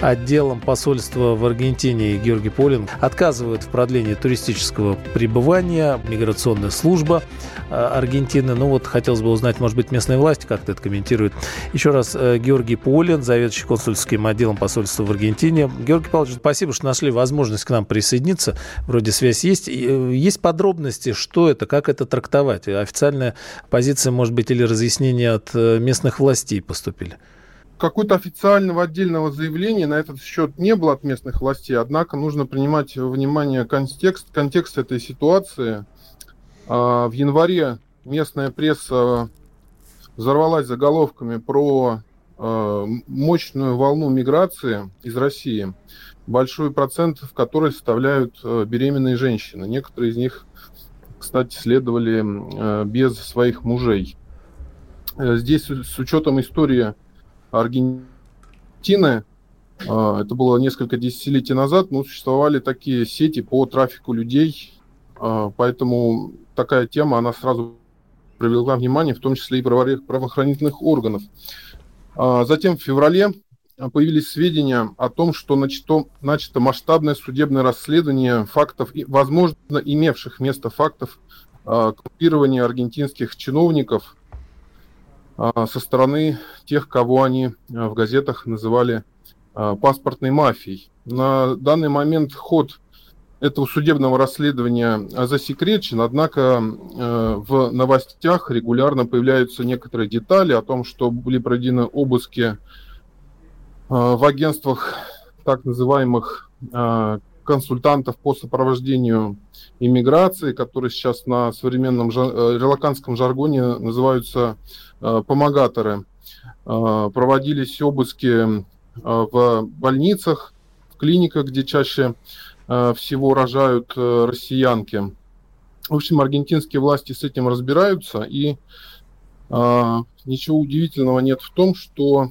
отделом посольства в Аргентине Георгий Полин отказывает в продлении туристического пребывания. Миграционная служба э, Аргентины. Ну вот хотелось бы узнать, может быть, местные власти как-то это комментируют. Еще раз, э, Георгий Полин, заведующий консульским отделом посольства в Аргентине. Георгий Павлович, спасибо, что нашли возможность к нам присоединиться. Вроде связь есть. Э, есть подробности, что это, как это трактовать? Официальная позиция, может быть, или разъяснение от местных властей поступили? Какого-то официального отдельного заявления на этот счет не было от местных властей, однако нужно принимать во внимание контекст, контекст этой ситуации. А, в январе местная пресса взорвалась заголовками про а, мощную волну миграции из России, большой процент в которой составляют а, беременные женщины. Некоторые из них, кстати, следовали без своих мужей. Э, здесь с учетом истории Аргентины, а, это было несколько десятилетий назад, но существовали такие сети по трафику людей, а, поэтому такая тема, она сразу привлекла внимание, в том числе и правоохранительных органов. А, затем в феврале появились сведения о том, что начато, начато масштабное судебное расследование фактов, возможно, имевших место фактов копирования аргентинских чиновников со стороны тех, кого они а, в газетах называли а, паспортной мафией. На данный момент ход этого судебного расследования засекречен, однако в новостях регулярно появляются некоторые детали о том, что были проведены обыски в агентствах так называемых консультантов по сопровождению иммиграции, которые сейчас на современном э, релаканском жаргоне называются э, помогаторы. Э, проводились обыски в больницах, в клиниках, где чаще всего рожают россиянки. В общем, аргентинские власти с этим разбираются, и ничего удивительного нет в том, что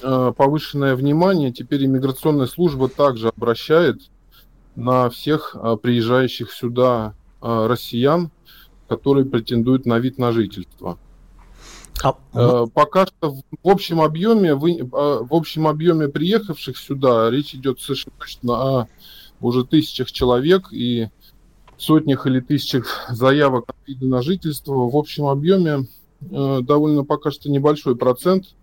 повышенное внимание теперь иммиграционная служба также обращает на всех а, приезжающих сюда а, россиян, которые претендуют на вид на жительство. А... Э, пока что в общем объеме вы, в общем объеме приехавших сюда речь идет совершенно точно о уже тысячах человек и сотнях или тысячах заявок на жительство. В общем объеме э, довольно пока что небольшой процент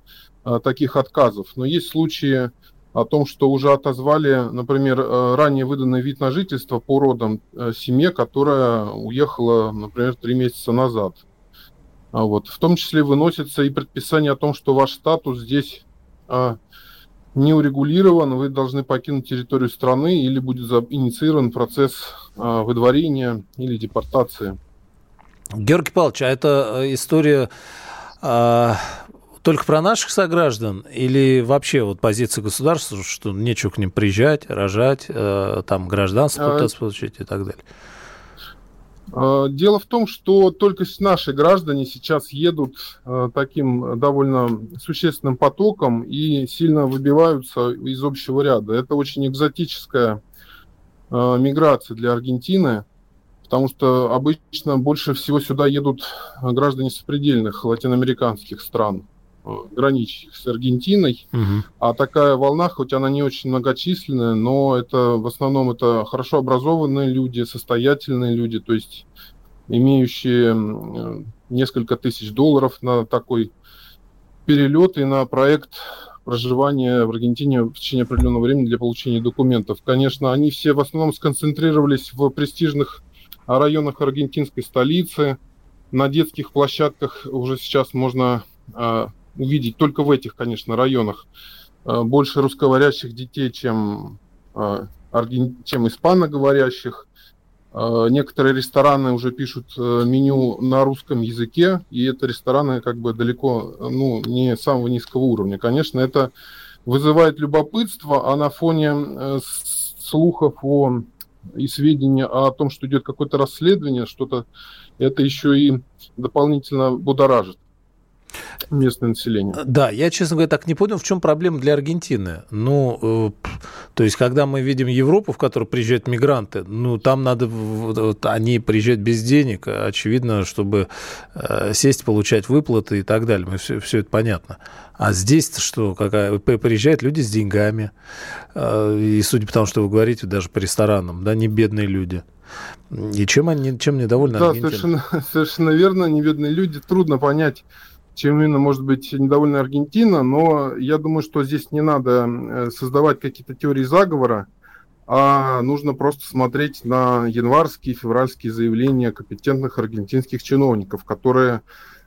э, таких отказов. Но есть случаи о том, что уже отозвали, например, э, ранее выданный вид на жительство по родам э, семье, которая уехала, например, три месяца назад. А вот. В том числе выносится и предписание о том, что ваш статус здесь а, не урегулирован, вы должны покинуть территорию страны или будет инициирован процесс а, выдворения или депортации. Георгий Павлович, а это э, история только про наших сограждан или вообще вот позиция государства, что нечего к ним приезжать, рожать, э, там гражданство пытаться а... получить и так далее? А, дело в том, что только наши граждане сейчас едут э, таким довольно существенным потоком и сильно выбиваются из общего ряда. Это очень экзотическая э, миграция для Аргентины, потому что обычно больше всего сюда едут граждане сопредельных латиноамериканских стран граничащих с Аргентиной. Угу. А такая волна, хоть она не очень многочисленная, но это в основном это хорошо образованные люди, состоятельные люди, то есть имеющие несколько тысяч долларов на такой перелет и на проект проживания в Аргентине в течение определенного времени для получения документов. Конечно, они все в основном сконцентрировались в престижных районах аргентинской столицы. На детских площадках уже сейчас можно а, увидеть только в этих, конечно, районах э, больше русскоговорящих детей, чем, э, чем испаноговорящих. Э, некоторые рестораны уже пишут меню на русском языке, и это рестораны как бы далеко, ну, не самого низкого уровня. Конечно, это вызывает любопытство, а на фоне слухов о и сведения о том, что идет какое-то расследование, что-то, это еще и дополнительно будоражит. Местное население. Да, я, честно говоря, так не понял, в чем проблема для Аргентины. Ну, э, то есть, когда мы видим Европу, в которую приезжают мигранты, ну, там надо, вот, они приезжают без денег, очевидно, чтобы э, сесть, получать выплаты и так далее. Мы все, все это понятно. А здесь что, какая, приезжают люди с деньгами, э, и судя по тому, что вы говорите, даже по ресторанам, да, не бедные люди. И чем они чем недовольны Да, совершенно, совершенно верно. Неведные люди. Трудно понять, чем именно может быть недовольна Аргентина, но я думаю, что здесь не надо э, создавать какие-то теории заговора, а нужно просто смотреть на январские, февральские заявления компетентных аргентинских чиновников, которые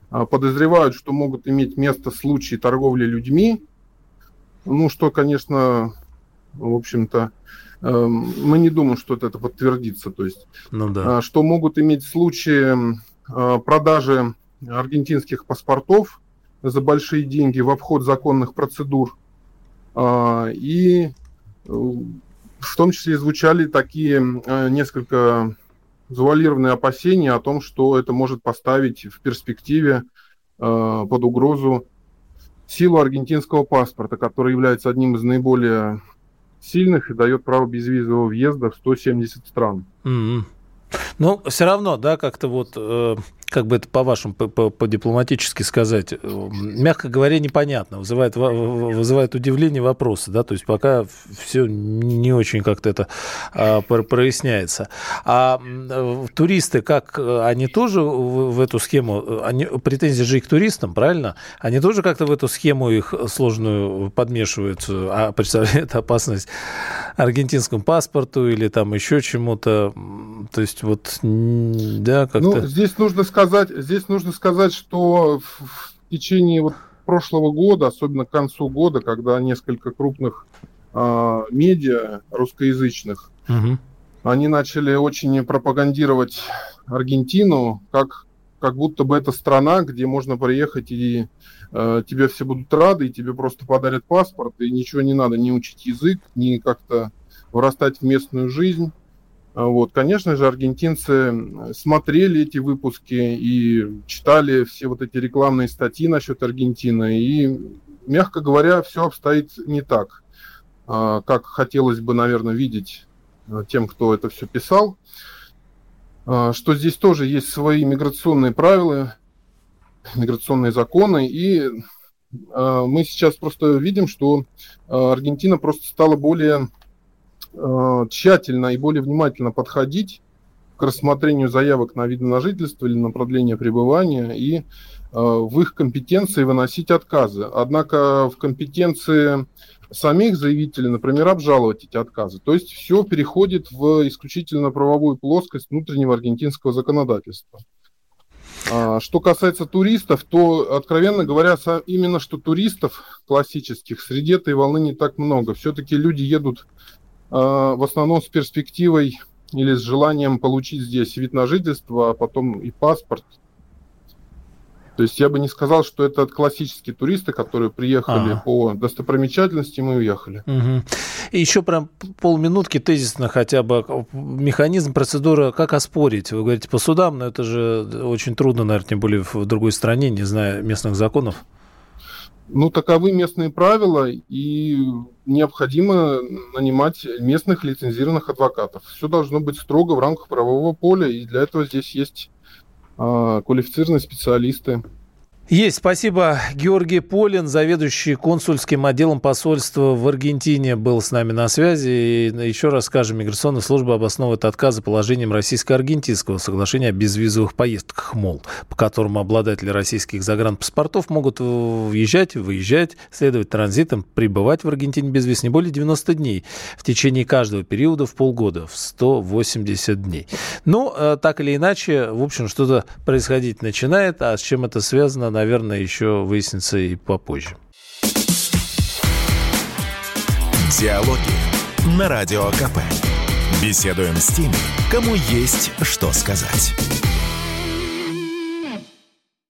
а, подозревают, что могут иметь место случаи торговли людьми, ну, что, конечно, в общем-то, Эм, мы не думаем, что это подтвердится. То есть, ну, да. А, что могут иметь случаи а, продажи аргентинских паспортов за большие деньги в обход законных процедур. А, и э, в том числе звучали такие несколько завуалированные опасения о том, что это может поставить в перспективе под угрозу силу аргентинского паспорта, который является одним из наиболее сильных и дает право безвизового въезда в 170 стран. Mm-hmm. Ну, все равно, да, как-то вот э, как бы это по-вашему, по-дипломатически сказать, э, мягко говоря, непонятно, вызывает, вызывает удивление вопросы, да, то есть пока все не очень как-то это а, проясняется. А э, туристы, как они тоже в эту схему, они, претензии же и к туристам, правильно? Они тоже как-то в эту схему их сложную подмешивают, а представляет опасность аргентинскому паспорту или там еще чему-то, то есть вот, да, как-то... Ну, здесь нужно сказать, сказать, здесь нужно сказать, что в течение вот прошлого года, особенно к концу года, когда несколько крупных э, медиа русскоязычных, угу. они начали очень пропагандировать Аргентину как как будто бы это страна, где можно приехать и э, тебе все будут рады, и тебе просто подарят паспорт, и ничего не надо, не учить язык, не как-то вырастать в местную жизнь. А вот, конечно же, аргентинцы смотрели эти выпуски и читали все вот эти рекламные статьи насчет Аргентины. И, мягко говоря, все обстоит не так, а, как хотелось бы, наверное, видеть а, тем, кто это все писал. Что здесь тоже есть свои миграционные правила, миграционные законы. И мы сейчас просто видим, что Аргентина просто стала более Э, тщательно и более внимательно подходить к рассмотрению заявок на вид на жительство или на продление пребывания и э, в их компетенции выносить отказы. Однако в компетенции самих заявителей, например, обжаловать эти отказы. То есть все переходит в исключительно правовую плоскость внутреннего аргентинского законодательства. А, что касается туристов, то, откровенно говоря, именно что туристов классических среди этой волны не так много. Все-таки люди едут в основном с перспективой или с желанием получить здесь вид на жительство, а потом и паспорт. То есть я бы не сказал, что это классические туристы, которые приехали ага. по достопримечательностям и уехали. Угу. И еще прям полминутки тезисно хотя бы механизм, процедура, как оспорить? Вы говорите по судам, но это же очень трудно, наверное, тем более в другой стране, не зная местных законов. Ну, таковы местные правила, и необходимо нанимать местных лицензированных адвокатов. Все должно быть строго в рамках правового поля, и для этого здесь есть а, квалифицированные специалисты. Есть, спасибо. Георгий Полин, заведующий консульским отделом посольства в Аргентине, был с нами на связи. И еще раз скажем, миграционная служба обосновывает отказы положением российско-аргентинского соглашения о безвизовых поездках, мол, по которому обладатели российских загранпаспортов могут въезжать, выезжать, следовать транзитом, пребывать в Аргентине без виз не более 90 дней в течение каждого периода в полгода, в 180 дней. Ну, э, так или иначе, в общем, что-то происходить начинает, а с чем это связано, наверное, еще выяснится и попозже. Диалоги на Радио КП. Беседуем с теми, кому есть что сказать.